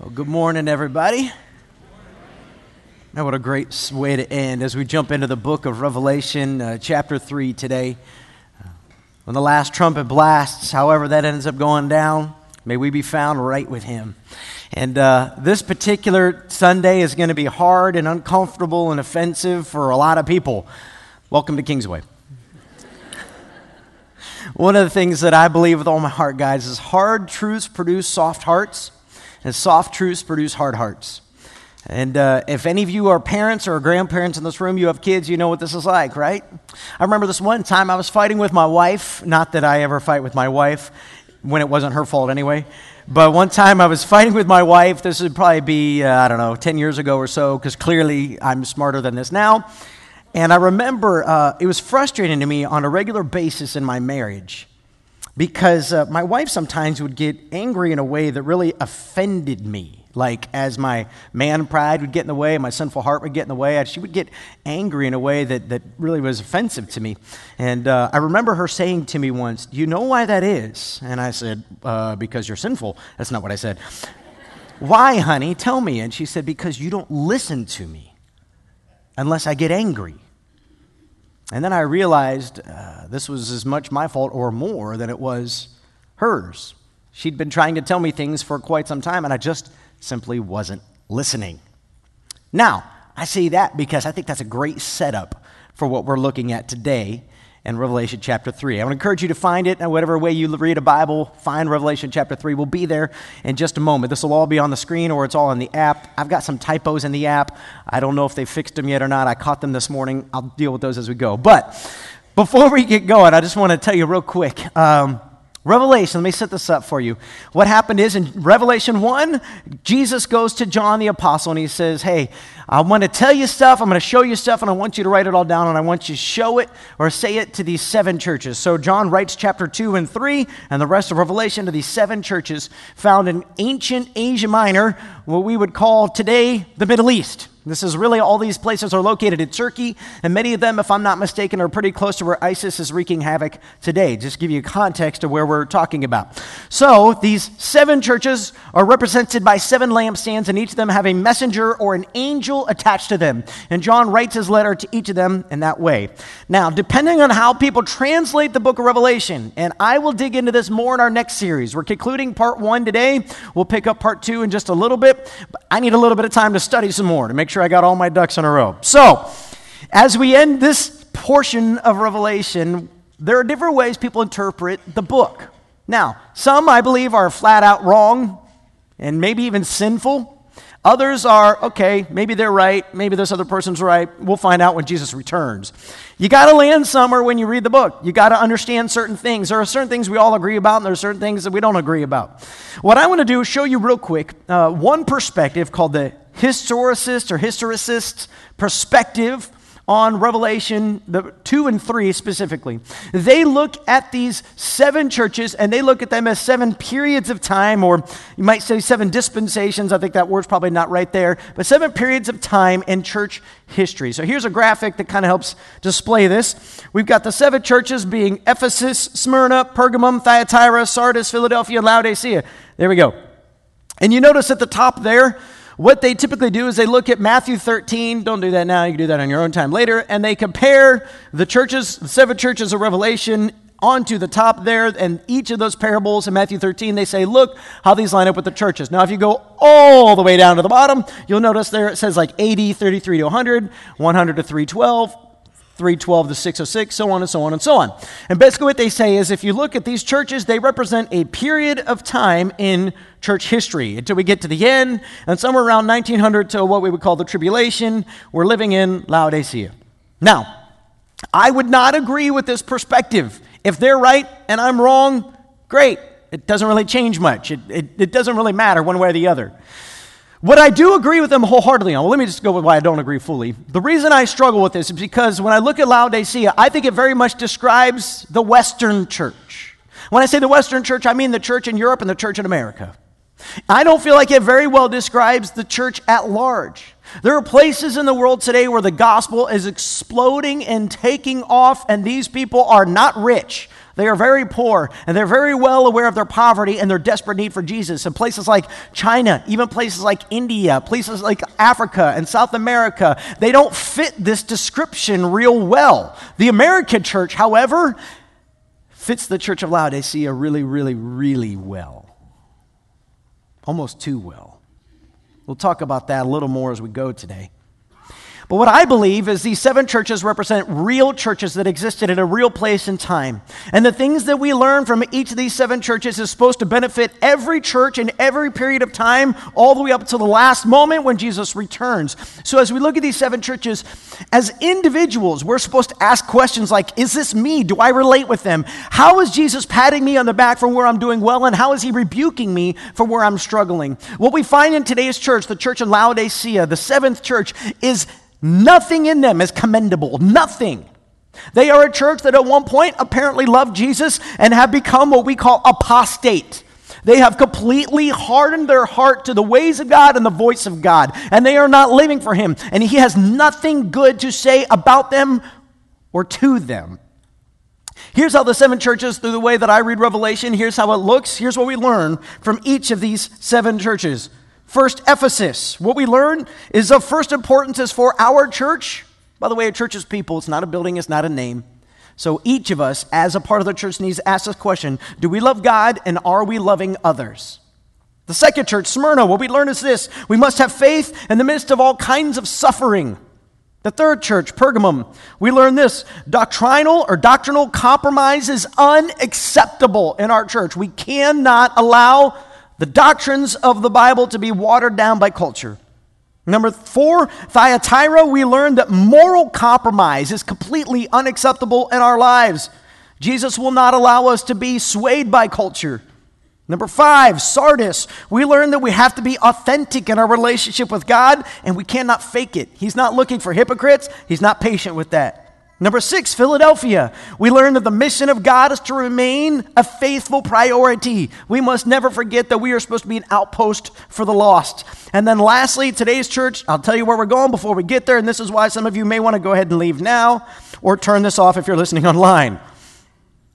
Well, good morning, everybody. Now, what a great way to end as we jump into the book of Revelation, uh, chapter 3 today. Uh, when the last trumpet blasts, however that ends up going down, may we be found right with him. And uh, this particular Sunday is going to be hard and uncomfortable and offensive for a lot of people. Welcome to Kingsway. One of the things that I believe with all my heart, guys, is hard truths produce soft hearts and soft truths produce hard hearts. And uh, if any of you are parents or grandparents in this room, you have kids, you know what this is like, right? I remember this one time I was fighting with my wife. Not that I ever fight with my wife when it wasn't her fault anyway. But one time I was fighting with my wife. This would probably be, uh, I don't know, 10 years ago or so, because clearly I'm smarter than this now. And I remember uh, it was frustrating to me on a regular basis in my marriage because uh, my wife sometimes would get angry in a way that really offended me. Like, as my man pride would get in the way, my sinful heart would get in the way, she would get angry in a way that, that really was offensive to me. And uh, I remember her saying to me once, Do you know why that is? And I said, uh, Because you're sinful. That's not what I said. why, honey? Tell me. And she said, Because you don't listen to me unless I get angry. And then I realized uh, this was as much my fault or more than it was hers. She'd been trying to tell me things for quite some time, and I just simply wasn't listening. Now, I say that because I think that's a great setup for what we're looking at today in Revelation chapter 3. I would encourage you to find it whatever way you read a Bible. Find Revelation chapter 3. We'll be there in just a moment. This will all be on the screen or it's all in the app. I've got some typos in the app. I don't know if they fixed them yet or not. I caught them this morning. I'll deal with those as we go. But before we get going, I just want to tell you real quick. Um, Revelation, let me set this up for you. What happened is in Revelation 1, Jesus goes to John the Apostle and he says, Hey, I want to tell you stuff, I'm going to show you stuff, and I want you to write it all down, and I want you to show it or say it to these seven churches. So John writes chapter 2 and 3, and the rest of Revelation to these seven churches found in ancient Asia Minor, what we would call today the Middle East. This is really all these places are located in Turkey, and many of them, if I'm not mistaken, are pretty close to where ISIS is wreaking havoc today. Just to give you context of where we're talking about. So, these seven churches are represented by seven lampstands, and each of them have a messenger or an angel attached to them. And John writes his letter to each of them in that way. Now, depending on how people translate the book of Revelation, and I will dig into this more in our next series. We're concluding part one today. We'll pick up part two in just a little bit. But I need a little bit of time to study some more to make sure sure I got all my ducks in a row. So, as we end this portion of Revelation, there are different ways people interpret the book. Now, some I believe are flat out wrong and maybe even sinful. Others are, okay, maybe they're right, maybe this other person's right. We'll find out when Jesus returns. You got to land somewhere when you read the book. You got to understand certain things. There are certain things we all agree about, and there are certain things that we don't agree about. What I want to do is show you real quick uh, one perspective called the historicist or historicist perspective on Revelation the 2 and 3 specifically. They look at these seven churches and they look at them as seven periods of time, or you might say seven dispensations. I think that word's probably not right there, but seven periods of time in church history. So here's a graphic that kind of helps display this. We've got the seven churches being Ephesus, Smyrna, Pergamum, Thyatira, Sardis, Philadelphia, Laodicea. There we go. And you notice at the top there, what they typically do is they look at Matthew 13. Don't do that now. You can do that on your own time later. And they compare the churches, the seven churches of Revelation, onto the top there. And each of those parables in Matthew 13, they say, look how these line up with the churches. Now, if you go all the way down to the bottom, you'll notice there it says like 80, 33 to 100, 100 to 312, 312 to 606, so on and so on and so on. And basically, what they say is if you look at these churches, they represent a period of time in church history until we get to the end, and somewhere around 1900 to what we would call the tribulation, we're living in Laodicea. Now, I would not agree with this perspective. If they're right and I'm wrong, great. It doesn't really change much, it, it, it doesn't really matter one way or the other. What I do agree with them wholeheartedly on, well, let me just go with why I don't agree fully. The reason I struggle with this is because when I look at Laodicea, I think it very much describes the Western church. When I say the Western church, I mean the church in Europe and the church in America. I don't feel like it very well describes the church at large. There are places in the world today where the gospel is exploding and taking off, and these people are not rich. They are very poor and they're very well aware of their poverty and their desperate need for Jesus. In places like China, even places like India, places like Africa and South America, they don't fit this description real well. The American church, however, fits the church of Laodicea really, really, really well. Almost too well. We'll talk about that a little more as we go today. But what I believe is these seven churches represent real churches that existed in a real place and time. And the things that we learn from each of these seven churches is supposed to benefit every church in every period of time, all the way up to the last moment when Jesus returns. So as we look at these seven churches, as individuals, we're supposed to ask questions like Is this me? Do I relate with them? How is Jesus patting me on the back for where I'm doing well? And how is he rebuking me for where I'm struggling? What we find in today's church, the church in Laodicea, the seventh church, is Nothing in them is commendable. Nothing. They are a church that at one point apparently loved Jesus and have become what we call apostate. They have completely hardened their heart to the ways of God and the voice of God, and they are not living for Him. And He has nothing good to say about them or to them. Here's how the seven churches, through the way that I read Revelation, here's how it looks. Here's what we learn from each of these seven churches. First, Ephesus. What we learn is of first importance is for our church. By the way, a church is people, it's not a building, it's not a name. So each of us, as a part of the church, needs to ask this question Do we love God and are we loving others? The second church, Smyrna, what we learn is this we must have faith in the midst of all kinds of suffering. The third church, Pergamum, we learn this doctrinal or doctrinal compromise is unacceptable in our church. We cannot allow the doctrines of the Bible to be watered down by culture. Number four, Thyatira, we learn that moral compromise is completely unacceptable in our lives. Jesus will not allow us to be swayed by culture. Number five, Sardis, we learn that we have to be authentic in our relationship with God and we cannot fake it. He's not looking for hypocrites, He's not patient with that. Number six, Philadelphia. We learn that the mission of God is to remain a faithful priority. We must never forget that we are supposed to be an outpost for the lost. And then lastly, today's church, I'll tell you where we're going before we get there, and this is why some of you may want to go ahead and leave now or turn this off if you're listening online.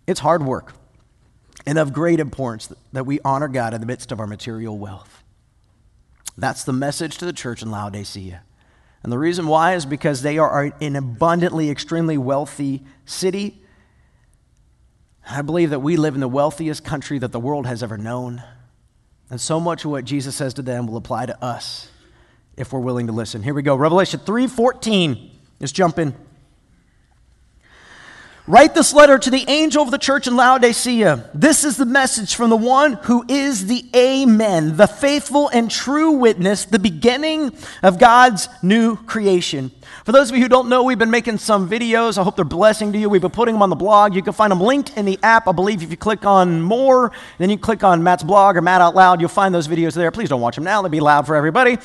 It's hard work and of great importance that we honor God in the midst of our material wealth. That's the message to the church in Laodicea. And the reason why is because they are an abundantly, extremely wealthy city. I believe that we live in the wealthiest country that the world has ever known. And so much of what Jesus says to them will apply to us if we're willing to listen. Here we go. Revelation 3:14. Let's jump in. Write this letter to the angel of the church in Laodicea. This is the message from the one who is the Amen, the faithful and true witness, the beginning of God's new creation. For those of you who don't know, we've been making some videos. I hope they're blessing to you. We've been putting them on the blog. You can find them linked in the app. I believe if you click on more, then you click on Matt's blog or Matt Out Loud, you'll find those videos there. Please don't watch them now. They'll be loud for everybody.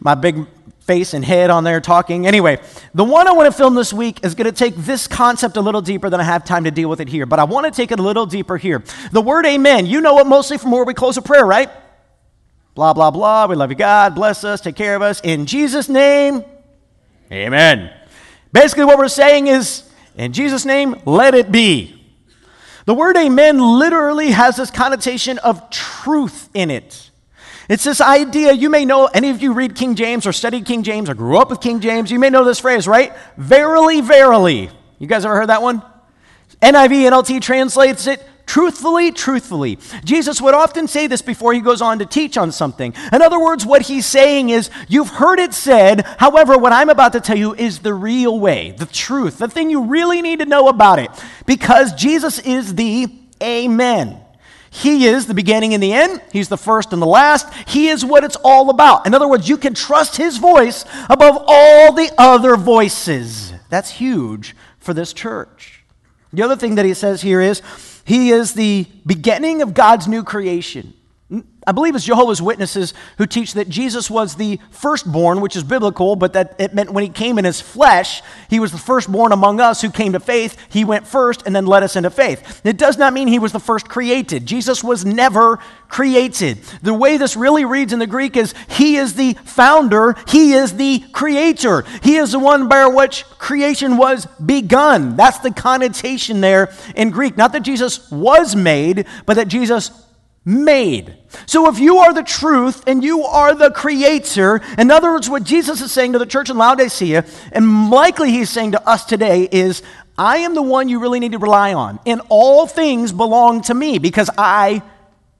My big face and head on there talking. Anyway, the one I want to film this week is going to take this concept a little deeper than I have time to deal with it here, but I want to take it a little deeper here. The word amen, you know it mostly from where we close a prayer, right? Blah, blah, blah. We love you, God. Bless us. Take care of us. In Jesus' name, amen. Basically, what we're saying is, in Jesus' name, let it be. The word amen literally has this connotation of truth in it. It's this idea, you may know, any of you read King James or studied King James or grew up with King James, you may know this phrase, right? Verily, verily. You guys ever heard that one? NIV, NLT translates it truthfully, truthfully. Jesus would often say this before he goes on to teach on something. In other words, what he's saying is, you've heard it said, however, what I'm about to tell you is the real way, the truth, the thing you really need to know about it, because Jesus is the Amen. He is the beginning and the end. He's the first and the last. He is what it's all about. In other words, you can trust his voice above all the other voices. That's huge for this church. The other thing that he says here is he is the beginning of God's new creation. I believe it's Jehovah's Witnesses who teach that Jesus was the firstborn, which is biblical, but that it meant when he came in his flesh, he was the firstborn among us who came to faith. He went first and then led us into faith. It does not mean he was the first created. Jesus was never created. The way this really reads in the Greek is he is the founder, he is the creator. He is the one by which creation was begun. That's the connotation there in Greek. Not that Jesus was made, but that Jesus made. So if you are the truth and you are the creator, in other words, what Jesus is saying to the church in Laodicea, and likely he's saying to us today, is I am the one you really need to rely on. And all things belong to me because I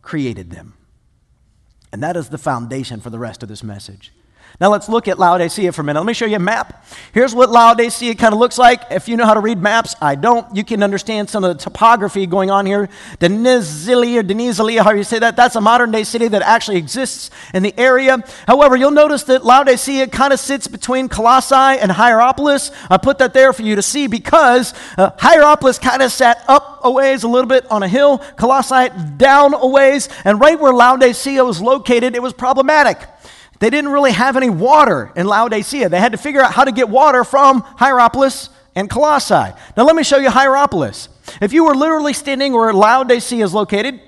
created them. And that is the foundation for the rest of this message. Now let's look at Laodicea for a minute. Let me show you a map. Here's what Laodicea kind of looks like. If you know how to read maps, I don't. You can understand some of the topography going on here. Denizli or Denizli, how you say that, that's a modern day city that actually exists in the area. However, you'll notice that Laodicea kind of sits between Colossae and Hierapolis. I put that there for you to see because uh, Hierapolis kind of sat up a ways a little bit on a hill, Colossae down a ways, and right where Laodicea was located, it was problematic. They didn't really have any water in Laodicea. They had to figure out how to get water from Hierapolis and Colossae. Now, let me show you Hierapolis. If you were literally standing where Laodicea is located,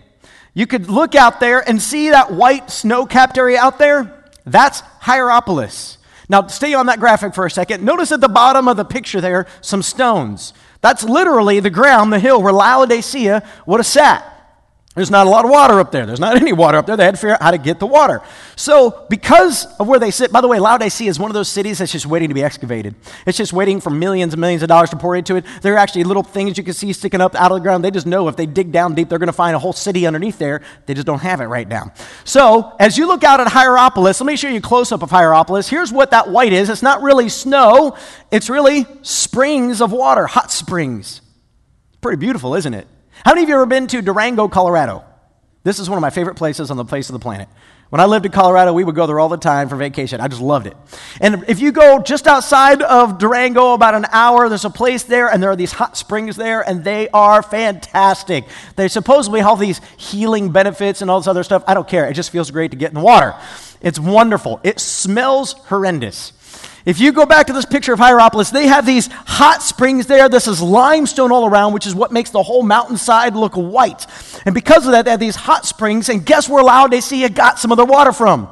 you could look out there and see that white snow capped area out there. That's Hierapolis. Now, stay on that graphic for a second. Notice at the bottom of the picture there some stones. That's literally the ground, the hill where Laodicea would have sat. There's not a lot of water up there. There's not any water up there. They had to figure out how to get the water. So, because of where they sit, by the way, Laodicea is one of those cities that's just waiting to be excavated. It's just waiting for millions and millions of dollars to pour into it. There are actually little things you can see sticking up out of the ground. They just know if they dig down deep, they're going to find a whole city underneath there. They just don't have it right now. So, as you look out at Hierapolis, let me show you a close up of Hierapolis. Here's what that white is it's not really snow, it's really springs of water, hot springs. Pretty beautiful, isn't it? How many of you have ever been to Durango, Colorado? This is one of my favorite places on the face of the planet. When I lived in Colorado, we would go there all the time for vacation. I just loved it. And if you go just outside of Durango, about an hour, there's a place there, and there are these hot springs there, and they are fantastic. They supposedly have these healing benefits and all this other stuff. I don't care. It just feels great to get in the water. It's wonderful. It smells horrendous. If you go back to this picture of Hierapolis, they have these hot springs there. This is limestone all around, which is what makes the whole mountainside look white. And because of that, they have these hot springs. And guess where Laodicea got some of their water from?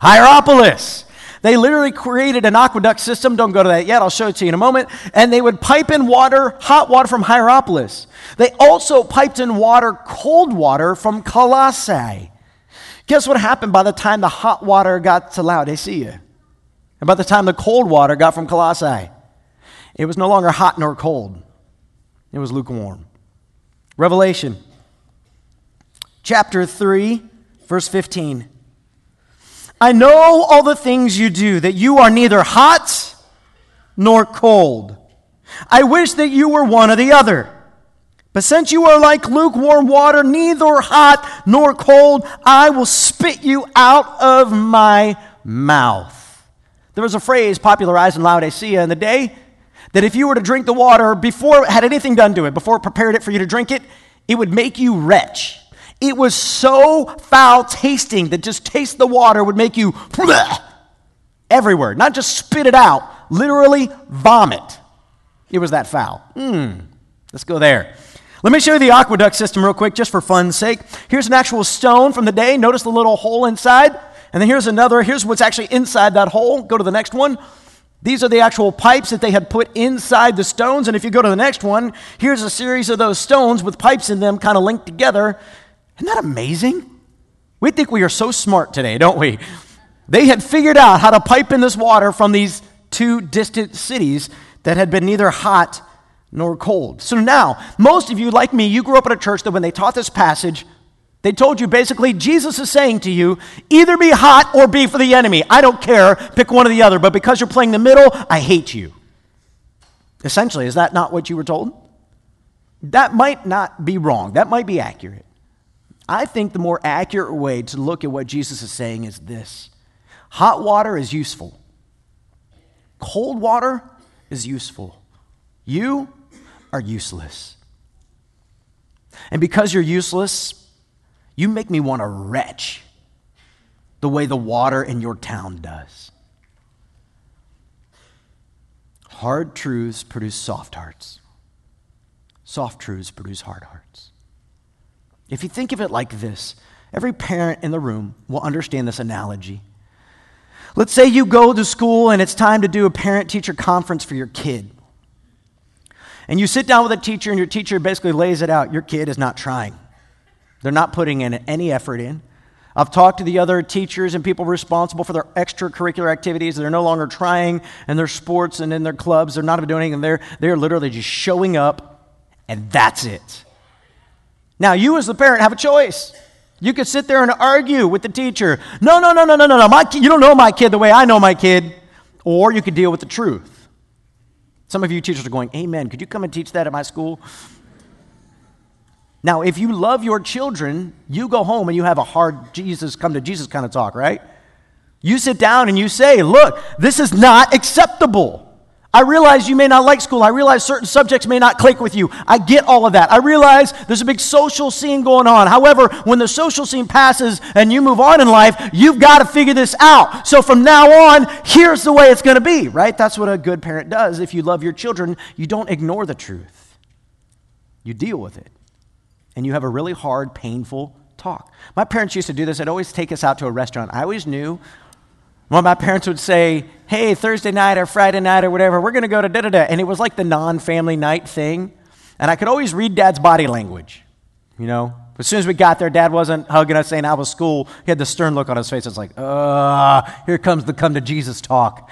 Hierapolis. They literally created an aqueduct system. Don't go to that yet. I'll show it to you in a moment. And they would pipe in water, hot water from Hierapolis. They also piped in water, cold water from Colossae. Guess what happened by the time the hot water got to Laodicea? And by the time the cold water got from Colossae, it was no longer hot nor cold, it was lukewarm. Revelation chapter 3, verse 15. I know all the things you do, that you are neither hot nor cold. I wish that you were one or the other. But since you are like lukewarm water, neither hot nor cold, I will spit you out of my mouth. There was a phrase popularized in Laodicea in the day that if you were to drink the water before it had anything done to it, before it prepared it for you to drink it, it would make you retch. It was so foul tasting that just taste the water would make you everywhere. Not just spit it out, literally vomit. It was that foul. Hmm. Let's go there. Let me show you the aqueduct system real quick, just for fun's sake. Here's an actual stone from the day. Notice the little hole inside. And then here's another. Here's what's actually inside that hole. Go to the next one. These are the actual pipes that they had put inside the stones. And if you go to the next one, here's a series of those stones with pipes in them kind of linked together. Isn't that amazing? We think we are so smart today, don't we? They had figured out how to pipe in this water from these two distant cities that had been neither hot nor cold. So now, most of you, like me, you grew up in a church that when they taught this passage, they told you basically, Jesus is saying to you, either be hot or be for the enemy. I don't care, pick one or the other, but because you're playing the middle, I hate you. Essentially, is that not what you were told? That might not be wrong, that might be accurate. I think the more accurate way to look at what Jesus is saying is this hot water is useful, cold water is useful. You are useless. And because you're useless, You make me want to retch the way the water in your town does. Hard truths produce soft hearts. Soft truths produce hard hearts. If you think of it like this, every parent in the room will understand this analogy. Let's say you go to school and it's time to do a parent teacher conference for your kid. And you sit down with a teacher, and your teacher basically lays it out your kid is not trying. They're not putting in any effort in. I've talked to the other teachers and people responsible for their extracurricular activities. They're no longer trying in their sports and in their clubs. They're not doing anything. They're, they're literally just showing up and that's it. Now, you as the parent have a choice. You could sit there and argue with the teacher. No, no, no, no, no, no, no. My, you don't know my kid the way I know my kid. Or you could deal with the truth. Some of you teachers are going, Amen. Could you come and teach that at my school? Now, if you love your children, you go home and you have a hard Jesus, come to Jesus kind of talk, right? You sit down and you say, Look, this is not acceptable. I realize you may not like school. I realize certain subjects may not click with you. I get all of that. I realize there's a big social scene going on. However, when the social scene passes and you move on in life, you've got to figure this out. So from now on, here's the way it's going to be, right? That's what a good parent does. If you love your children, you don't ignore the truth, you deal with it. And you have a really hard, painful talk. My parents used to do this. They'd always take us out to a restaurant. I always knew well, my parents would say, hey, Thursday night or Friday night or whatever, we're going to go to da da da. And it was like the non family night thing. And I could always read dad's body language. You know, as soon as we got there, dad wasn't hugging us saying, I was school. He had the stern look on his face. It's like, uh, here comes the come to Jesus talk.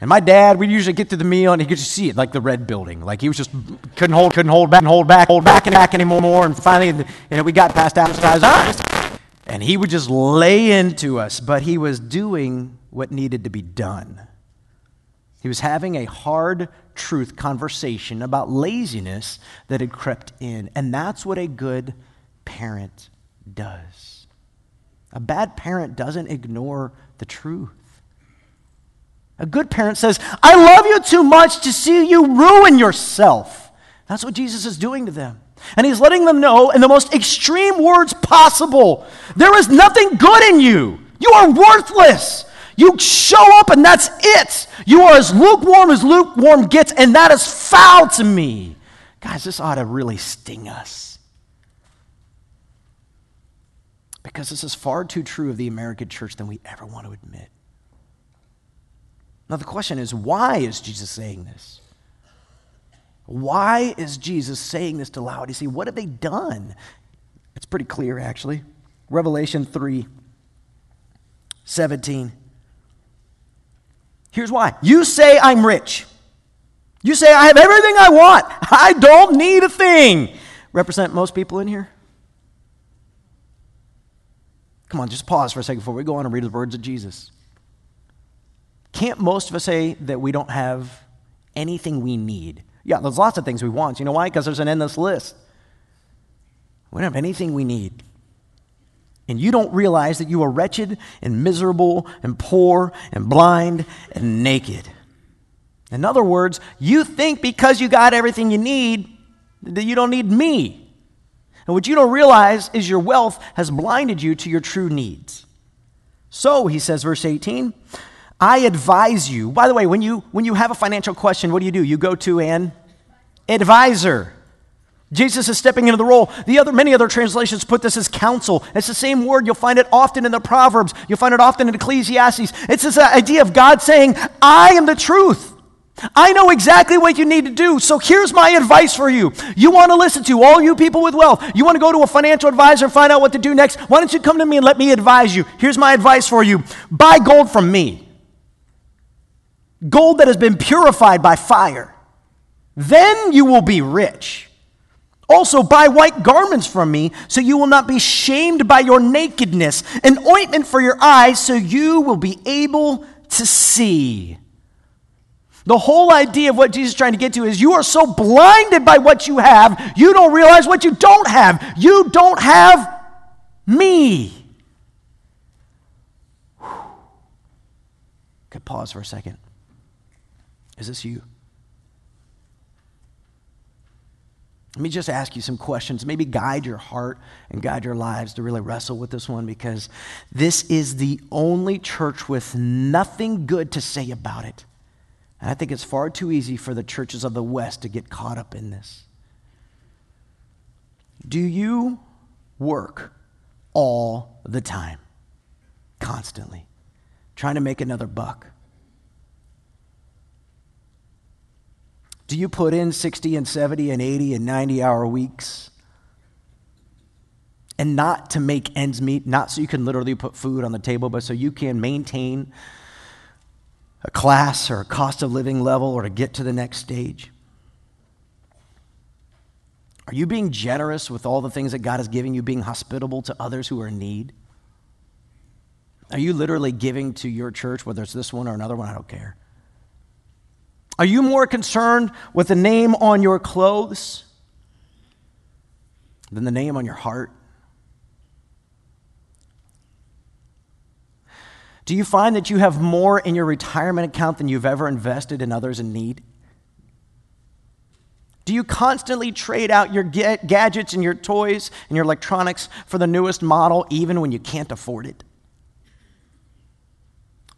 And my dad, we'd usually get to the meal and he could just see it, like the red building. Like he was just couldn't hold, couldn't hold back, and hold back, hold back and back anymore. And finally, you know, we got past appetizers. And he would just lay into us, but he was doing what needed to be done. He was having a hard truth conversation about laziness that had crept in. And that's what a good parent does. A bad parent doesn't ignore the truth. A good parent says, I love you too much to see you ruin yourself. That's what Jesus is doing to them. And he's letting them know in the most extreme words possible there is nothing good in you. You are worthless. You show up and that's it. You are as lukewarm as lukewarm gets, and that is foul to me. Guys, this ought to really sting us. Because this is far too true of the American church than we ever want to admit. Now, the question is why is Jesus saying this? Why is Jesus saying this to Laodicea? What have they done? It's pretty clear, actually. Revelation 3 17. Here's why. You say, I'm rich. You say, I have everything I want. I don't need a thing. Represent most people in here? Come on, just pause for a second before we go on and read the words of Jesus. Can't most of us say that we don't have anything we need? Yeah, there's lots of things we want. You know why? Because there's an endless list. We don't have anything we need. And you don't realize that you are wretched and miserable and poor and blind and naked. In other words, you think because you got everything you need that you don't need me. And what you don't realize is your wealth has blinded you to your true needs. So, he says, verse 18, I advise you. By the way, when you, when you have a financial question, what do you do? You go to an advisor. Jesus is stepping into the role. The other, many other translations put this as counsel. It's the same word. You'll find it often in the Proverbs. You'll find it often in Ecclesiastes. It's this uh, idea of God saying, I am the truth. I know exactly what you need to do. So here's my advice for you. You want to listen to all you people with wealth. You want to go to a financial advisor and find out what to do next. Why don't you come to me and let me advise you? Here's my advice for you. Buy gold from me gold that has been purified by fire. Then you will be rich. Also, buy white garments from me, so you will not be shamed by your nakedness, an ointment for your eyes, so you will be able to see. The whole idea of what Jesus is trying to get to is you are so blinded by what you have, you don't realize what you don't have. You don't have me. Could pause for a second. Is this you? Let me just ask you some questions, maybe guide your heart and guide your lives to really wrestle with this one because this is the only church with nothing good to say about it. And I think it's far too easy for the churches of the West to get caught up in this. Do you work all the time, constantly, trying to make another buck? Do you put in 60 and 70 and 80 and 90 hour weeks? And not to make ends meet, not so you can literally put food on the table, but so you can maintain a class or a cost of living level or to get to the next stage? Are you being generous with all the things that God is giving you, being hospitable to others who are in need? Are you literally giving to your church, whether it's this one or another one? I don't care. Are you more concerned with the name on your clothes than the name on your heart? Do you find that you have more in your retirement account than you've ever invested in others in need? Do you constantly trade out your gadgets and your toys and your electronics for the newest model even when you can't afford it?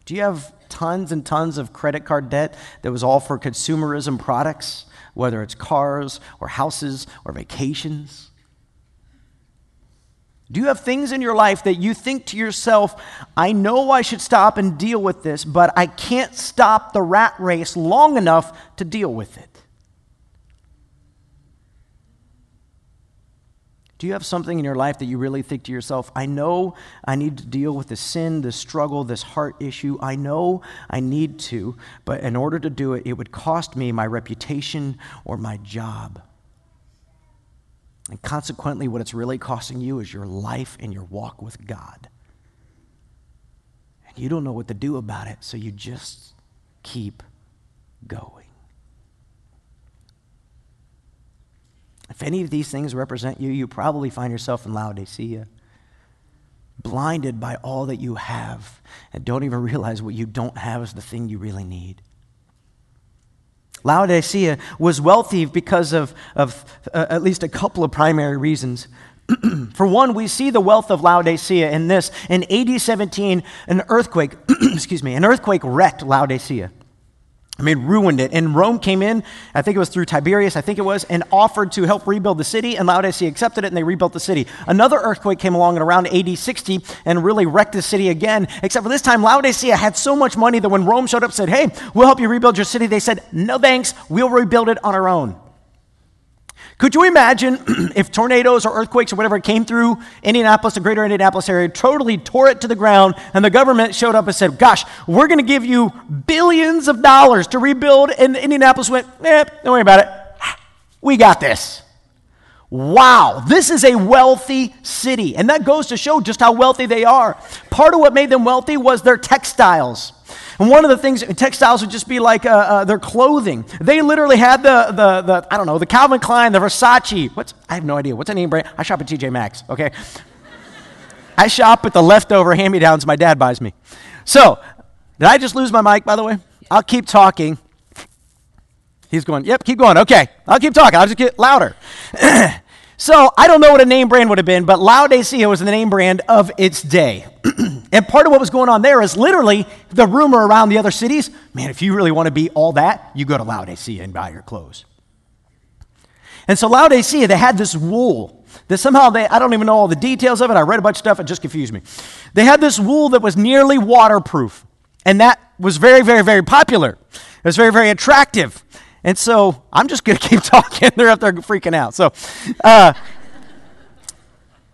Do you have tons and tons of credit card debt that was all for consumerism products, whether it's cars or houses or vacations? Do you have things in your life that you think to yourself, I know I should stop and deal with this, but I can't stop the rat race long enough to deal with it? Do you have something in your life that you really think to yourself, I know I need to deal with this sin, this struggle, this heart issue. I know I need to, but in order to do it, it would cost me my reputation or my job. And consequently, what it's really costing you is your life and your walk with God. And you don't know what to do about it, so you just keep going. If any of these things represent you, you probably find yourself in Laodicea, blinded by all that you have, and don't even realize what you don't have is the thing you really need. Laodicea was wealthy because of, of uh, at least a couple of primary reasons. For one, we see the wealth of Laodicea in this. In AD 17, an earthquake, excuse me, an earthquake wrecked Laodicea. I mean, ruined it. And Rome came in, I think it was through Tiberius, I think it was, and offered to help rebuild the city, and Laodicea accepted it, and they rebuilt the city. Another earthquake came along in around AD 60 and really wrecked the city again, except for this time, Laodicea had so much money that when Rome showed up said, Hey, we'll help you rebuild your city, they said, No thanks, we'll rebuild it on our own. Could you imagine if tornadoes or earthquakes or whatever came through Indianapolis, the greater Indianapolis area, totally tore it to the ground, and the government showed up and said, Gosh, we're going to give you billions of dollars to rebuild, and Indianapolis went, Eh, don't worry about it. We got this. Wow, this is a wealthy city. And that goes to show just how wealthy they are. Part of what made them wealthy was their textiles. And one of the things, textiles would just be like uh, uh, their clothing. They literally had the, the, the, I don't know, the Calvin Klein, the Versace. What's, I have no idea. What's the name brand? I shop at TJ Maxx, okay? I shop at the leftover hand me downs my dad buys me. So, did I just lose my mic, by the way? I'll keep talking. He's going, yep, keep going. Okay, I'll keep talking. I'll just get louder. So I don't know what a name brand would have been, but Laodicea was the name brand of its day. and part of what was going on there is literally the rumor around the other cities man, if you really want to be all that, you go to Laodicea and buy your clothes. And so Laodicea, they had this wool that somehow they, I don't even know all the details of it. I read a bunch of stuff, it just confused me. They had this wool that was nearly waterproof, and that was very, very, very popular. It was very, very attractive. And so I'm just going to keep talking. They're up there freaking out. So, uh,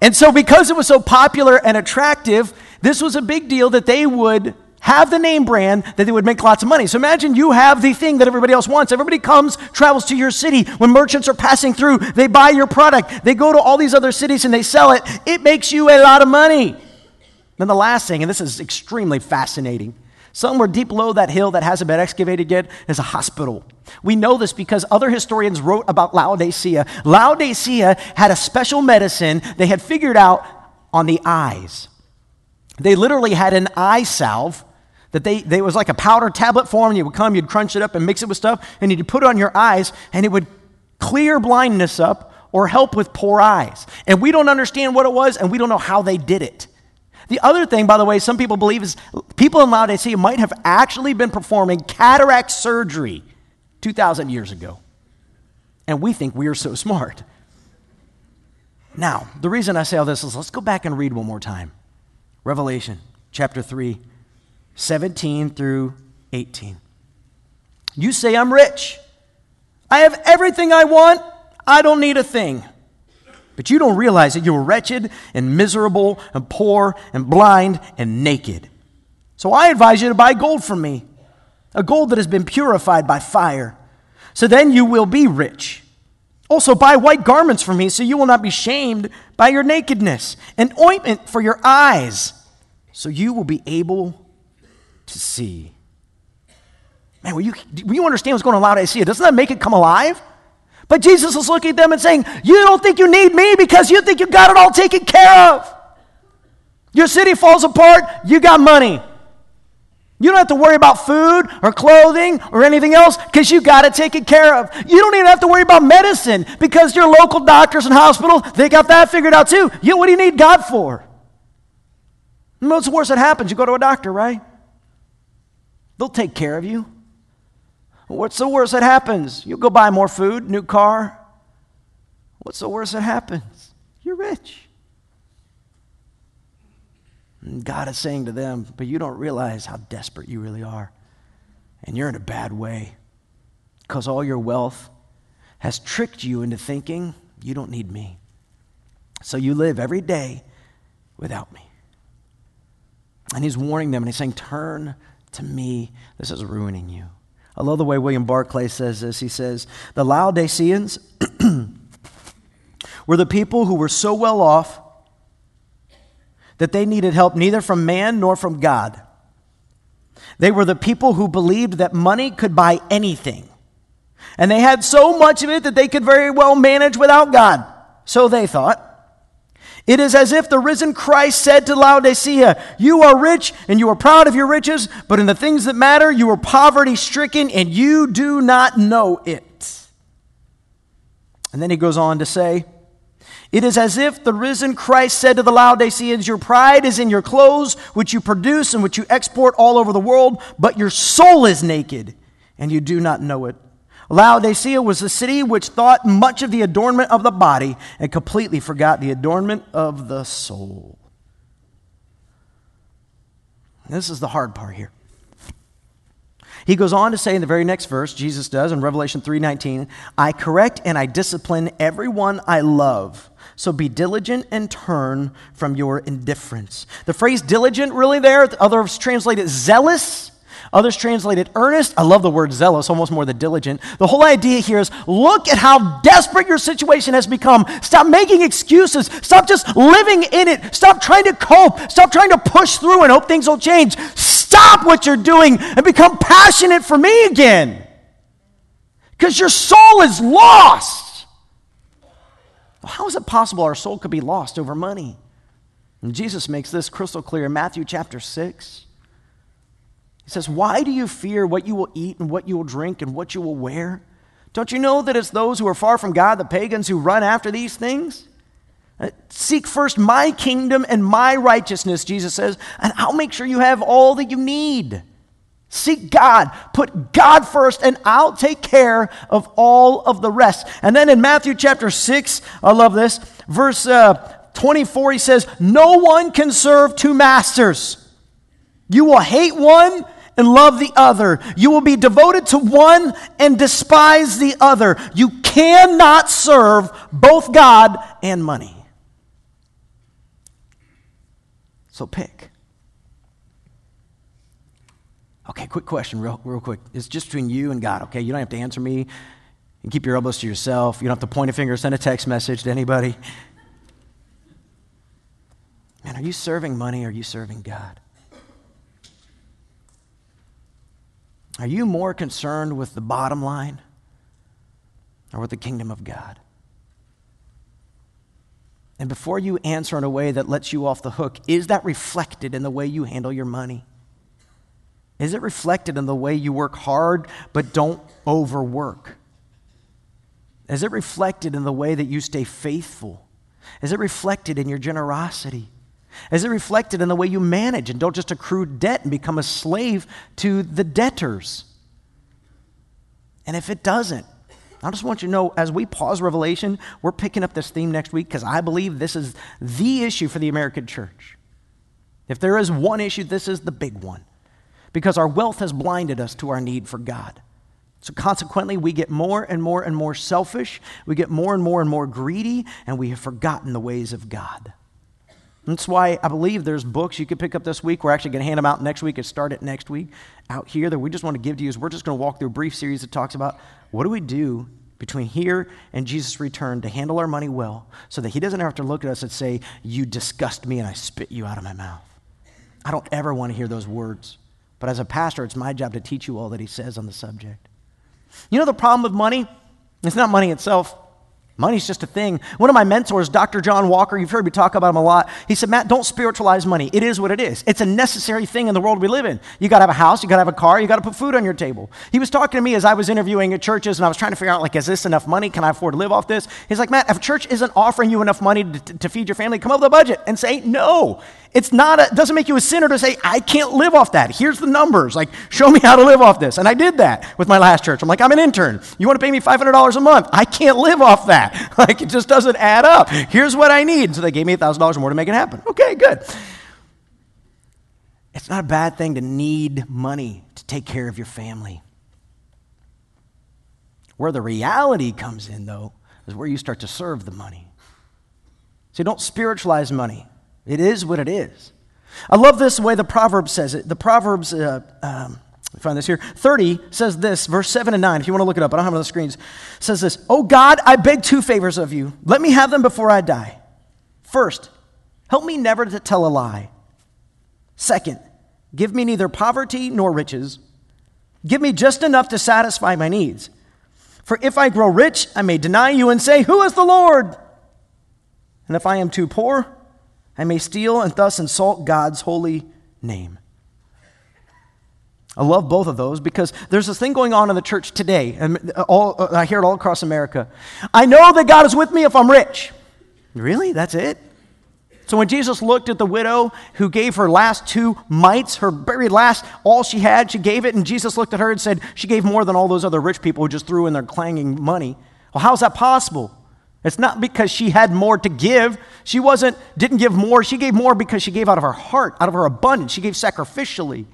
and so because it was so popular and attractive, this was a big deal that they would have the name brand that they would make lots of money. So imagine you have the thing that everybody else wants. Everybody comes, travels to your city. When merchants are passing through, they buy your product. They go to all these other cities and they sell it. It makes you a lot of money. Then the last thing, and this is extremely fascinating Somewhere deep below that hill that hasn't been excavated yet is a hospital. We know this because other historians wrote about Laodicea. Laodicea had a special medicine they had figured out on the eyes. They literally had an eye salve that they, they was like a powder tablet form. You would come, you'd crunch it up and mix it with stuff, and you'd put it on your eyes, and it would clear blindness up or help with poor eyes. And we don't understand what it was, and we don't know how they did it. The other thing, by the way, some people believe is people in Laodicea might have actually been performing cataract surgery 2,000 years ago. And we think we are so smart. Now, the reason I say all this is let's go back and read one more time Revelation chapter 3, 17 through 18. You say, I'm rich. I have everything I want. I don't need a thing. But you don't realize that you are wretched and miserable and poor and blind and naked. So I advise you to buy gold from me, a gold that has been purified by fire. So then you will be rich. Also, buy white garments from me so you will not be shamed by your nakedness, and ointment for your eyes so you will be able to see. Man, will you, will you understand what's going on in Laodicea? Doesn't that make it come alive? But Jesus is looking at them and saying, You don't think you need me because you think you got it all taken care of. Your city falls apart, you got money. You don't have to worry about food or clothing or anything else because you got it taken care of. You don't even have to worry about medicine because your local doctors and hospitals, they got that figured out too. You, what do you need God for? what's the worst that happens? You go to a doctor, right? They'll take care of you. What's the worst that happens? You'll go buy more food, new car. What's the worst that happens? You're rich. And God is saying to them, but you don't realize how desperate you really are. And you're in a bad way because all your wealth has tricked you into thinking you don't need me. So you live every day without me. And he's warning them and he's saying, Turn to me. This is ruining you. I love the way William Barclay says this. He says, The Laodiceans were the people who were so well off that they needed help neither from man nor from God. They were the people who believed that money could buy anything. And they had so much of it that they could very well manage without God. So they thought. It is as if the risen Christ said to Laodicea, You are rich and you are proud of your riches, but in the things that matter, you are poverty stricken and you do not know it. And then he goes on to say, It is as if the risen Christ said to the Laodiceans, Your pride is in your clothes, which you produce and which you export all over the world, but your soul is naked and you do not know it. Laodicea was a city which thought much of the adornment of the body and completely forgot the adornment of the soul. This is the hard part here. He goes on to say in the very next verse, Jesus does in Revelation 3:19, I correct and I discipline everyone I love. So be diligent and turn from your indifference. The phrase diligent really there, others translate it zealous. Others translate it earnest. I love the word zealous, almost more than diligent. The whole idea here is look at how desperate your situation has become. Stop making excuses. Stop just living in it. Stop trying to cope. Stop trying to push through and hope things will change. Stop what you're doing and become passionate for me again. Because your soul is lost. Well, how is it possible our soul could be lost over money? And Jesus makes this crystal clear in Matthew chapter 6. He says, Why do you fear what you will eat and what you will drink and what you will wear? Don't you know that it's those who are far from God, the pagans, who run after these things? Uh, seek first my kingdom and my righteousness, Jesus says, and I'll make sure you have all that you need. Seek God, put God first, and I'll take care of all of the rest. And then in Matthew chapter 6, I love this, verse uh, 24, he says, No one can serve two masters. You will hate one and love the other. You will be devoted to one and despise the other. You cannot serve both God and money. So pick. Okay, quick question, real, real quick. It's just between you and God, okay? You don't have to answer me and keep your elbows to yourself. You don't have to point a finger, send a text message to anybody. Man, are you serving money or are you serving God? Are you more concerned with the bottom line or with the kingdom of God? And before you answer in a way that lets you off the hook, is that reflected in the way you handle your money? Is it reflected in the way you work hard but don't overwork? Is it reflected in the way that you stay faithful? Is it reflected in your generosity? Is it reflected in the way you manage and don't just accrue debt and become a slave to the debtors? And if it doesn't, I just want you to know as we pause Revelation, we're picking up this theme next week because I believe this is the issue for the American church. If there is one issue, this is the big one because our wealth has blinded us to our need for God. So, consequently, we get more and more and more selfish, we get more and more and more greedy, and we have forgotten the ways of God. That's why I believe there's books you could pick up this week. We're actually going to hand them out next week and start it next week out here that we just want to give to you. Is we're just going to walk through a brief series that talks about what do we do between here and Jesus' return to handle our money well so that he doesn't have to look at us and say, You disgust me and I spit you out of my mouth. I don't ever want to hear those words. But as a pastor, it's my job to teach you all that he says on the subject. You know the problem with money? It's not money itself. Money's just a thing. One of my mentors, Dr. John Walker, you've heard me talk about him a lot. He said, Matt, don't spiritualize money. It is what it is. It's a necessary thing in the world we live in. You got to have a house, you got to have a car, you got to put food on your table. He was talking to me as I was interviewing at churches and I was trying to figure out, like, is this enough money? Can I afford to live off this? He's like, Matt, if a church isn't offering you enough money to, to feed your family, come up with a budget and say no. It's not, a, it doesn't make you a sinner to say, I can't live off that. Here's the numbers. Like, show me how to live off this. And I did that with my last church. I'm like, I'm an intern. You want to pay me $500 a month? I can't live off that. Like, it just doesn't add up. Here's what I need. So they gave me $1,000 more to make it happen. Okay, good. It's not a bad thing to need money to take care of your family. Where the reality comes in, though, is where you start to serve the money. So don't spiritualize money. It is what it is. I love this way the Proverbs says it. The Proverbs, uh, um, find this here, 30 says this, verse 7 and 9, if you want to look it up, I don't have it on the screens, says this, Oh God, I beg two favors of you. Let me have them before I die. First, help me never to tell a lie. Second, give me neither poverty nor riches. Give me just enough to satisfy my needs. For if I grow rich, I may deny you and say, Who is the Lord? And if I am too poor, I may steal and thus insult God's holy name. I love both of those because there's this thing going on in the church today, and uh, all, uh, I hear it all across America. I know that God is with me if I'm rich. Really? That's it? So when Jesus looked at the widow who gave her last two mites, her very last, all she had, she gave it, and Jesus looked at her and said, She gave more than all those other rich people who just threw in their clanging money. Well, how's that possible? It's not because she had more to give. She wasn't didn't give more. She gave more because she gave out of her heart, out of her abundance. She gave sacrificially.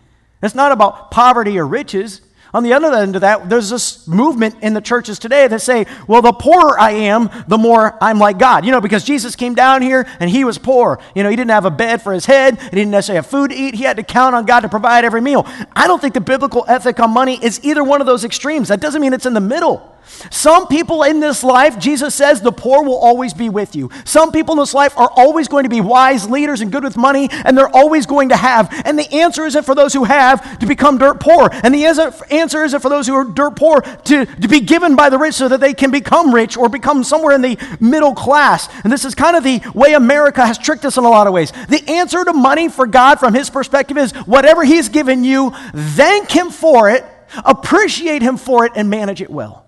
It's not about poverty or riches. On the other end of that, there's this movement in the churches today that say, well, the poorer I am, the more I'm like God. You know, because Jesus came down here and he was poor. You know, he didn't have a bed for his head, he didn't necessarily have food to eat. He had to count on God to provide every meal. I don't think the biblical ethic on money is either one of those extremes. That doesn't mean it's in the middle. Some people in this life, Jesus says, the poor will always be with you. Some people in this life are always going to be wise leaders and good with money, and they're always going to have. And the answer isn't for those who have to become dirt poor. And the answer isn't for those who are dirt poor to, to be given by the rich so that they can become rich or become somewhere in the middle class. And this is kind of the way America has tricked us in a lot of ways. The answer to money for God, from his perspective, is whatever he's given you, thank him for it, appreciate him for it, and manage it well.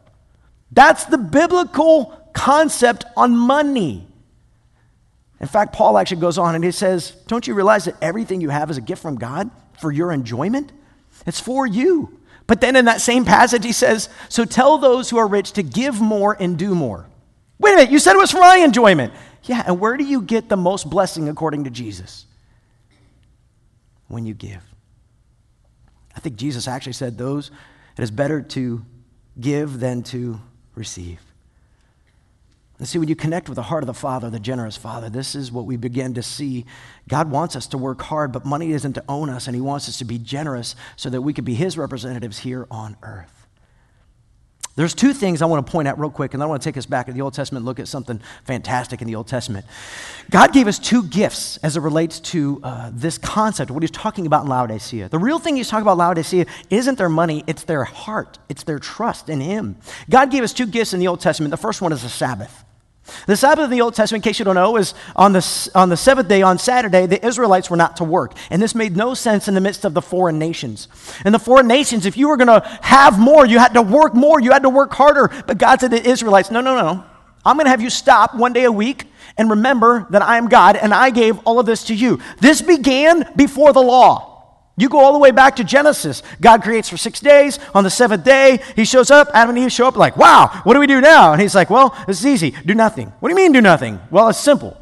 That's the biblical concept on money. In fact, Paul actually goes on and he says, Don't you realize that everything you have is a gift from God for your enjoyment? It's for you. But then in that same passage, he says, So tell those who are rich to give more and do more. Wait a minute, you said it was for my enjoyment. Yeah, and where do you get the most blessing according to Jesus? When you give. I think Jesus actually said, Those, it is better to give than to receive. And see, when you connect with the heart of the Father, the generous Father, this is what we begin to see. God wants us to work hard, but money isn't to own us, and He wants us to be generous so that we can be His representatives here on earth. There's two things I want to point out real quick, and I want to take us back to the Old Testament look at something fantastic in the Old Testament. God gave us two gifts as it relates to uh, this concept, what he's talking about in Laodicea. The real thing he's talking about Laodicea isn't their money, it's their heart, it's their trust in him. God gave us two gifts in the Old Testament. The first one is the Sabbath. The Sabbath in the Old Testament, in case you don't know, is on the, on the seventh day, on Saturday, the Israelites were not to work. And this made no sense in the midst of the foreign nations. In the foreign nations, if you were going to have more, you had to work more, you had to work harder. But God said to the Israelites, no, no, no. I'm going to have you stop one day a week and remember that I am God and I gave all of this to you. This began before the law. You go all the way back to Genesis. God creates for six days. On the seventh day, he shows up. Adam and Eve show up, like, wow, what do we do now? And he's like, well, is easy. Do nothing. What do you mean, do nothing? Well, it's simple.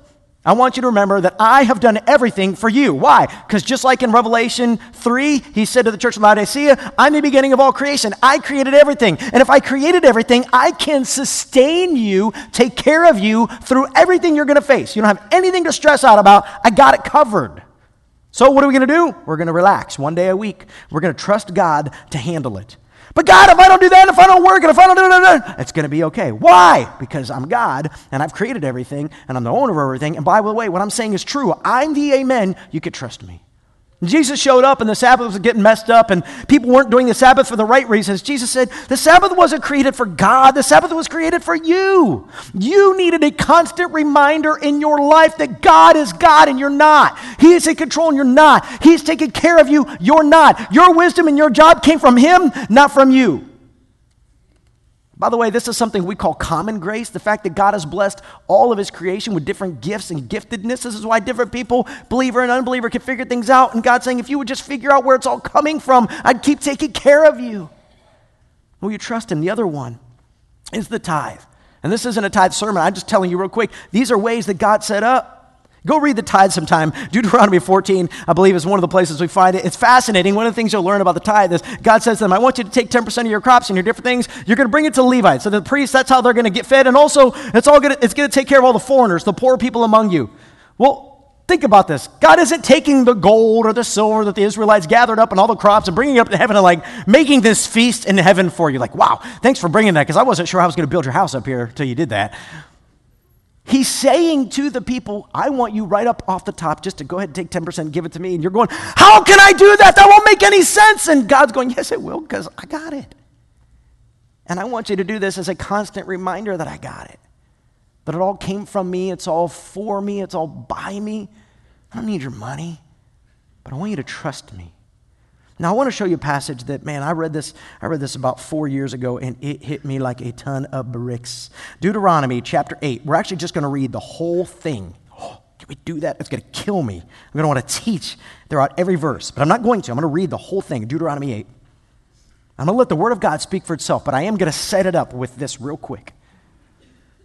I want you to remember that I have done everything for you. Why? Because just like in Revelation 3, he said to the church of Laodicea, I'm the beginning of all creation. I created everything. And if I created everything, I can sustain you, take care of you through everything you're going to face. You don't have anything to stress out about. I got it covered. So, what are we going to do? We're going to relax one day a week. We're going to trust God to handle it. But God, if I don't do that, if I don't work, and if I don't do that, it's going to be okay. Why? Because I'm God and I've created everything and I'm the owner of everything. And by the way, what I'm saying is true. I'm the amen. You could trust me. Jesus showed up and the Sabbath was getting messed up and people weren't doing the Sabbath for the right reasons. Jesus said, The Sabbath wasn't created for God, the Sabbath was created for you. You needed a constant reminder in your life that God is God and you're not. He is in control and you're not. He's taking care of you, you're not. Your wisdom and your job came from Him, not from you. By the way, this is something we call common grace the fact that God has blessed all of His creation with different gifts and giftedness. This is why different people, believer and unbeliever, can figure things out. And God's saying, if you would just figure out where it's all coming from, I'd keep taking care of you. Will you trust Him? The other one is the tithe. And this isn't a tithe sermon. I'm just telling you real quick. These are ways that God set up. Go read the tithe sometime. Deuteronomy 14, I believe, is one of the places we find it. It's fascinating. One of the things you'll learn about the tithe is God says to them, I want you to take 10% of your crops and your different things. You're going to bring it to Levites. So the priests, that's how they're going to get fed. And also, it's all going to, it's going to take care of all the foreigners, the poor people among you. Well, Think about this. God isn't taking the gold or the silver that the Israelites gathered up and all the crops and bringing it up to heaven and like making this feast in heaven for you. Like, wow, thanks for bringing that because I wasn't sure I was going to build your house up here until you did that. He's saying to the people, I want you right up off the top just to go ahead and take 10% and give it to me. And you're going, How can I do that? That won't make any sense. And God's going, Yes, it will, because I got it. And I want you to do this as a constant reminder that I got it. That it all came from me, it's all for me, it's all by me. I don't need your money, but I want you to trust me. Now, I want to show you a passage that, man, I read this, I read this about four years ago, and it hit me like a ton of bricks. Deuteronomy chapter 8. We're actually just going to read the whole thing. Oh, can we do that? It's going to kill me. I'm going to want to teach throughout every verse, but I'm not going to. I'm going to read the whole thing, Deuteronomy 8. I'm going to let the Word of God speak for itself, but I am going to set it up with this real quick.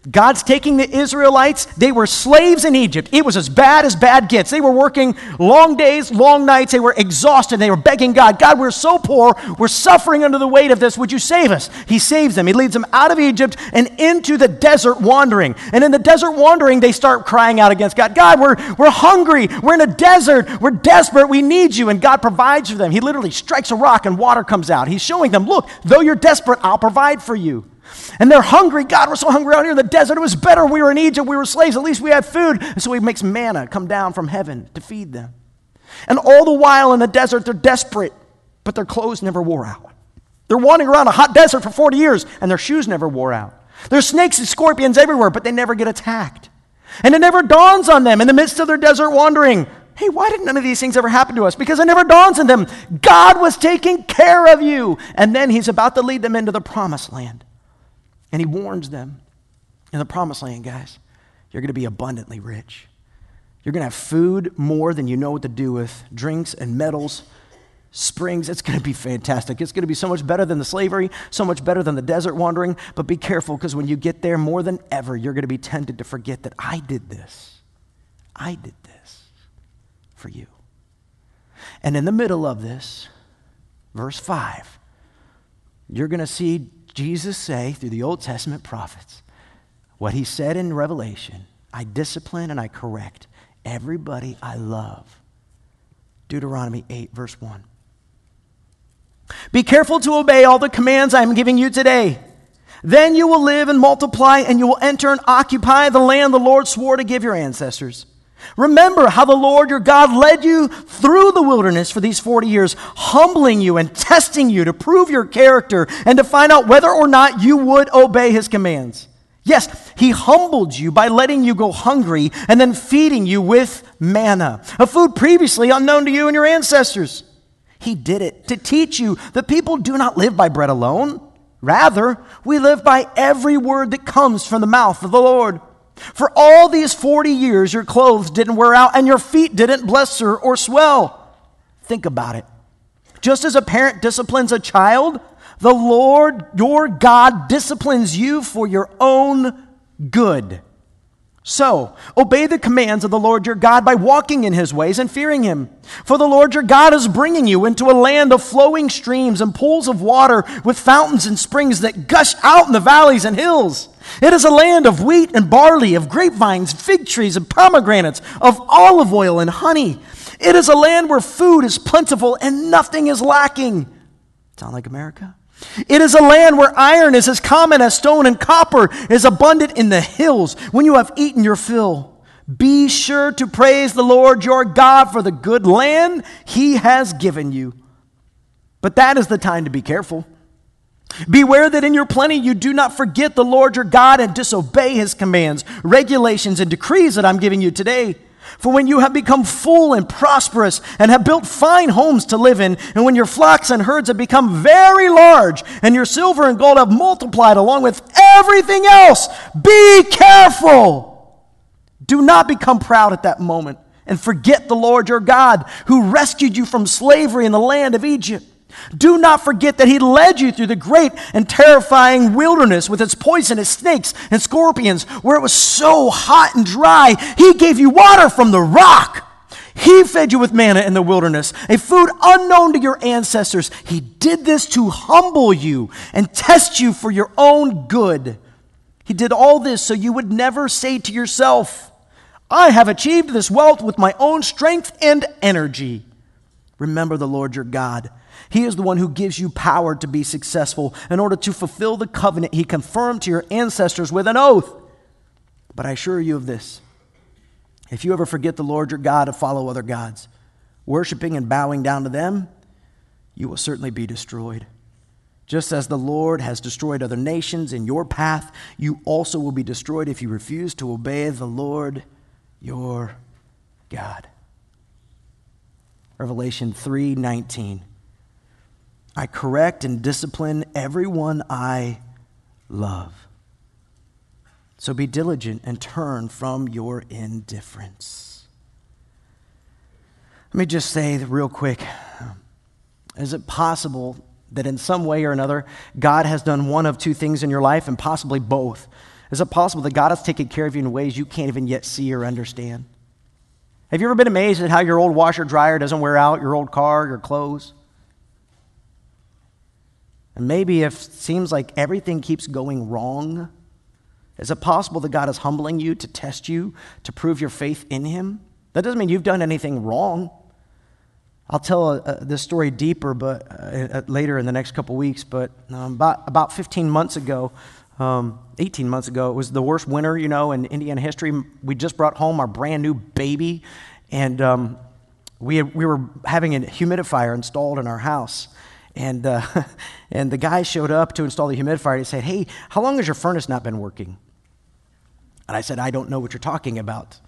God's taking the Israelites. They were slaves in Egypt. It was as bad as bad gets. They were working long days, long nights. They were exhausted. They were begging God, God, we're so poor. We're suffering under the weight of this. Would you save us? He saves them. He leads them out of Egypt and into the desert wandering. And in the desert wandering, they start crying out against God. God, we're, we're hungry. We're in a desert. We're desperate. We need you. And God provides for them. He literally strikes a rock and water comes out. He's showing them, look, though you're desperate, I'll provide for you. And they're hungry. God, we're so hungry out here in the desert. It was better we were in Egypt. We were slaves. At least we had food. And so he makes manna come down from heaven to feed them. And all the while in the desert, they're desperate, but their clothes never wore out. They're wandering around a hot desert for 40 years, and their shoes never wore out. There's snakes and scorpions everywhere, but they never get attacked. And it never dawns on them in the midst of their desert wandering hey, why did none of these things ever happen to us? Because it never dawns on them. God was taking care of you. And then he's about to lead them into the promised land. And he warns them in the promised land, guys, you're going to be abundantly rich. You're going to have food more than you know what to do with, drinks and metals, springs. It's going to be fantastic. It's going to be so much better than the slavery, so much better than the desert wandering. But be careful because when you get there, more than ever, you're going to be tempted to forget that I did this. I did this for you. And in the middle of this, verse 5, you're going to see Jesus say through the Old Testament prophets what he said in Revelation I discipline and I correct everybody I love. Deuteronomy 8, verse 1. Be careful to obey all the commands I am giving you today. Then you will live and multiply, and you will enter and occupy the land the Lord swore to give your ancestors. Remember how the Lord your God led you through the wilderness for these 40 years, humbling you and testing you to prove your character and to find out whether or not you would obey his commands. Yes, he humbled you by letting you go hungry and then feeding you with manna, a food previously unknown to you and your ancestors. He did it to teach you that people do not live by bread alone. Rather, we live by every word that comes from the mouth of the Lord. For all these 40 years, your clothes didn't wear out and your feet didn't blister or swell. Think about it. Just as a parent disciplines a child, the Lord your God disciplines you for your own good. So, obey the commands of the Lord your God by walking in his ways and fearing him. For the Lord your God is bringing you into a land of flowing streams and pools of water with fountains and springs that gush out in the valleys and hills. It is a land of wheat and barley, of grapevines, fig trees, and pomegranates, of olive oil and honey. It is a land where food is plentiful and nothing is lacking. Sound like America? It is a land where iron is as common as stone and copper is abundant in the hills when you have eaten your fill. Be sure to praise the Lord your God for the good land he has given you. But that is the time to be careful. Beware that in your plenty you do not forget the Lord your God and disobey his commands, regulations, and decrees that I'm giving you today. For when you have become full and prosperous and have built fine homes to live in, and when your flocks and herds have become very large, and your silver and gold have multiplied along with everything else, be careful. Do not become proud at that moment and forget the Lord your God who rescued you from slavery in the land of Egypt. Do not forget that he led you through the great and terrifying wilderness with its poisonous snakes and scorpions, where it was so hot and dry, he gave you water from the rock. He fed you with manna in the wilderness, a food unknown to your ancestors. He did this to humble you and test you for your own good. He did all this so you would never say to yourself, I have achieved this wealth with my own strength and energy. Remember the Lord your God he is the one who gives you power to be successful in order to fulfill the covenant he confirmed to your ancestors with an oath. But I assure you of this if you ever forget the Lord your God to follow other gods, worshiping and bowing down to them, you will certainly be destroyed. Just as the Lord has destroyed other nations in your path, you also will be destroyed if you refuse to obey the Lord your God. Revelation 3:19 I correct and discipline everyone I love. So be diligent and turn from your indifference. Let me just say real quick is it possible that in some way or another, God has done one of two things in your life and possibly both? Is it possible that God has taken care of you in ways you can't even yet see or understand? Have you ever been amazed at how your old washer dryer doesn't wear out, your old car, your clothes? And maybe if it seems like everything keeps going wrong, is it possible that God is humbling you to test you, to prove your faith in Him? That doesn't mean you've done anything wrong. I'll tell uh, this story deeper, but uh, uh, later in the next couple weeks. But um, about about 15 months ago, um, 18 months ago, it was the worst winter, you know, in Indiana history. We just brought home our brand new baby, and um, we had, we were having a humidifier installed in our house. And, uh, and the guy showed up to install the humidifier. And he said, Hey, how long has your furnace not been working? And I said, I don't know what you're talking about.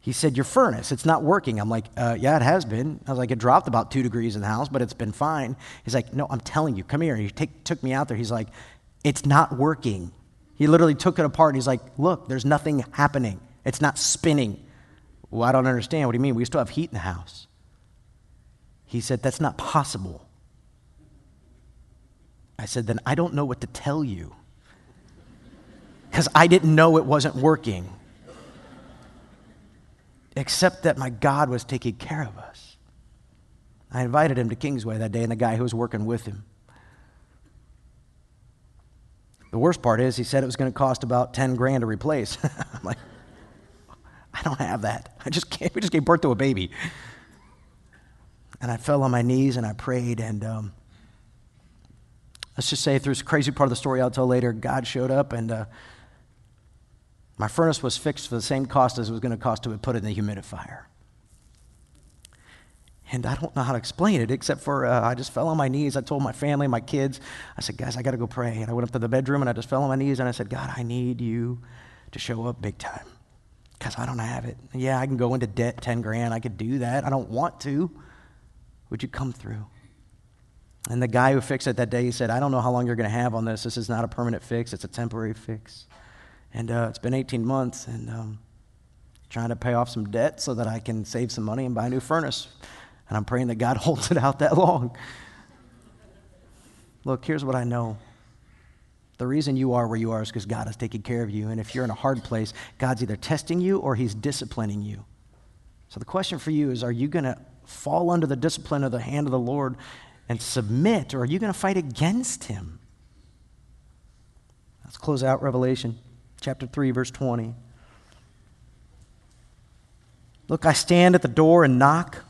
He said, Your furnace, it's not working. I'm like, uh, Yeah, it has been. I was like, It dropped about two degrees in the house, but it's been fine. He's like, No, I'm telling you, come here. He take, took me out there. He's like, It's not working. He literally took it apart and he's like, Look, there's nothing happening. It's not spinning. Well, I don't understand. What do you mean? We still have heat in the house. He said, That's not possible. I said, Then I don't know what to tell you. Because I didn't know it wasn't working. Except that my God was taking care of us. I invited him to Kingsway that day and the guy who was working with him. The worst part is, he said it was going to cost about 10 grand to replace. I'm like, I don't have that. I just can't. We just gave birth to a baby. And I fell on my knees and I prayed, and um, let's just say through this crazy part of the story I'll tell later, God showed up and uh, my furnace was fixed for the same cost as it was going to cost to put it in the humidifier. And I don't know how to explain it except for uh, I just fell on my knees. I told my family, my kids, I said, guys, I got to go pray. And I went up to the bedroom and I just fell on my knees and I said, God, I need you to show up big time because I don't have it. Yeah, I can go into debt 10 grand. I could do that. I don't want to. Would you come through? And the guy who fixed it that day, he said, I don't know how long you're going to have on this. This is not a permanent fix, it's a temporary fix. And uh, it's been 18 months, and um, trying to pay off some debt so that I can save some money and buy a new furnace. And I'm praying that God holds it out that long. Look, here's what I know. The reason you are where you are is because God is taking care of you. And if you're in a hard place, God's either testing you or He's disciplining you. So the question for you is are you going to fall under the discipline of the hand of the Lord and submit, or are you going to fight against Him? Let's close out Revelation chapter 3, verse 20. Look, I stand at the door and knock.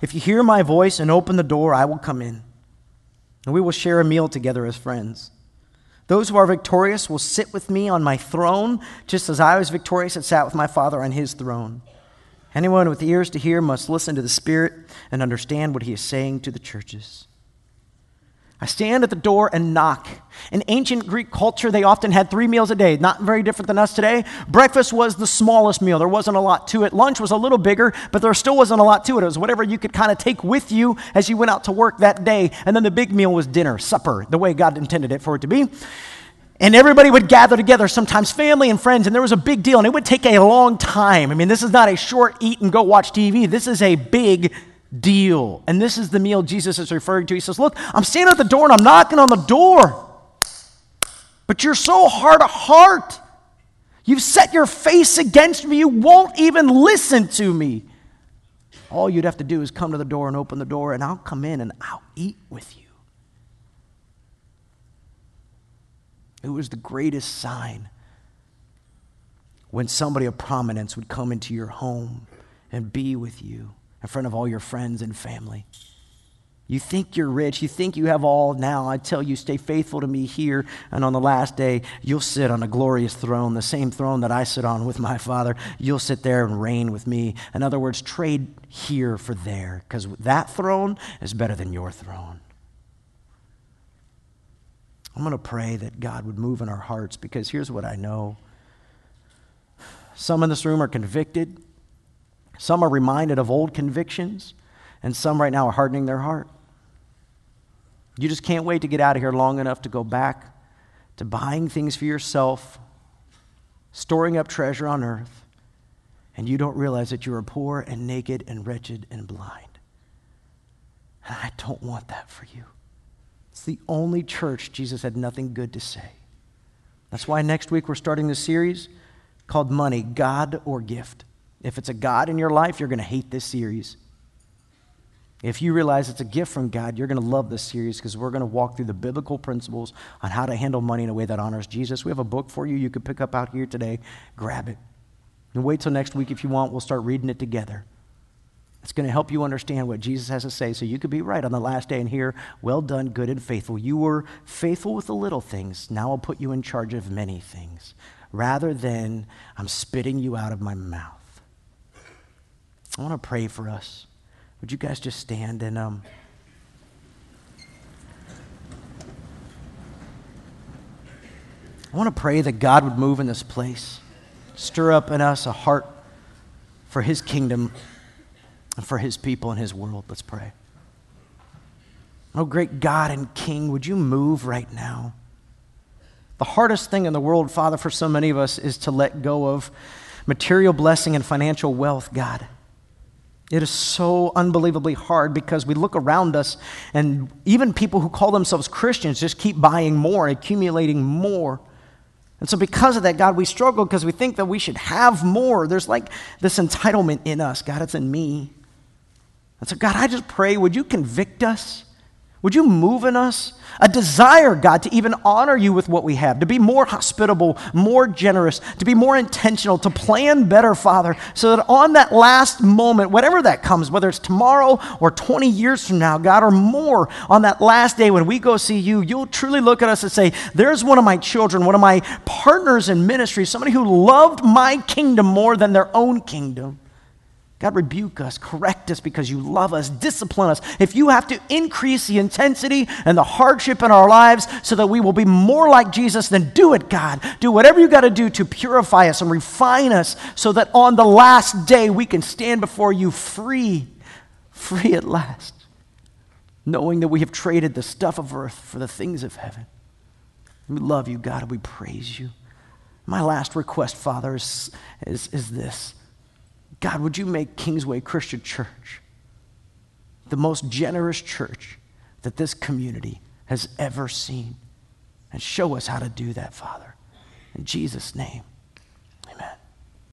If you hear my voice and open the door, I will come in, and we will share a meal together as friends. Those who are victorious will sit with me on my throne, just as I was victorious and sat with my Father on his throne. Anyone with ears to hear must listen to the Spirit and understand what he is saying to the churches. I stand at the door and knock. In ancient Greek culture, they often had three meals a day, not very different than us today. Breakfast was the smallest meal, there wasn't a lot to it. Lunch was a little bigger, but there still wasn't a lot to it. It was whatever you could kind of take with you as you went out to work that day. And then the big meal was dinner, supper, the way God intended it for it to be. And everybody would gather together, sometimes family and friends, and there was a big deal, and it would take a long time. I mean, this is not a short eat and go watch TV. This is a big deal. And this is the meal Jesus is referring to. He says, Look, I'm standing at the door and I'm knocking on the door. But you're so hard of heart. You've set your face against me. You won't even listen to me. All you'd have to do is come to the door and open the door, and I'll come in and I'll eat with you. It was the greatest sign when somebody of prominence would come into your home and be with you in front of all your friends and family. You think you're rich. You think you have all now. I tell you, stay faithful to me here. And on the last day, you'll sit on a glorious throne, the same throne that I sit on with my Father. You'll sit there and reign with me. In other words, trade here for there, because that throne is better than your throne. I'm going to pray that God would move in our hearts because here's what I know. Some in this room are convicted, some are reminded of old convictions, and some right now are hardening their heart. You just can't wait to get out of here long enough to go back to buying things for yourself, storing up treasure on earth, and you don't realize that you are poor and naked and wretched and blind. And I don't want that for you. It's the only church Jesus had nothing good to say. That's why next week we're starting this series called Money God or Gift. If it's a God in your life, you're going to hate this series. If you realize it's a gift from God, you're going to love this series because we're going to walk through the biblical principles on how to handle money in a way that honors Jesus. We have a book for you you could pick up out here today. Grab it. And wait till next week if you want. We'll start reading it together. It's going to help you understand what Jesus has to say so you could be right on the last day and hear, Well done, good and faithful. You were faithful with the little things. Now I'll put you in charge of many things. Rather than, I'm spitting you out of my mouth. I want to pray for us. Would you guys just stand and. Um, I want to pray that God would move in this place, stir up in us a heart for His kingdom and for his people and his world. Let's pray. Oh, great God and King, would you move right now? The hardest thing in the world, Father, for so many of us is to let go of material blessing and financial wealth, God. It is so unbelievably hard because we look around us and even people who call themselves Christians just keep buying more, accumulating more. And so, because of that, God, we struggle because we think that we should have more. There's like this entitlement in us. God, it's in me. And so, God, I just pray, would you convict us? Would you move in us? A desire, God, to even honor you with what we have, to be more hospitable, more generous, to be more intentional, to plan better, Father, so that on that last moment, whatever that comes, whether it's tomorrow or 20 years from now, God, or more, on that last day when we go see you, you'll truly look at us and say, There's one of my children, one of my partners in ministry, somebody who loved my kingdom more than their own kingdom. God, rebuke us, correct us because you love us, discipline us. If you have to increase the intensity and the hardship in our lives so that we will be more like Jesus, then do it, God. Do whatever you got to do to purify us and refine us so that on the last day we can stand before you free, free at last, knowing that we have traded the stuff of earth for the things of heaven. We love you, God, and we praise you. My last request, Father, is, is, is this God, would you make Kingsway Christian Church the most generous church that this community has ever seen? And show us how to do that, Father. In Jesus' name.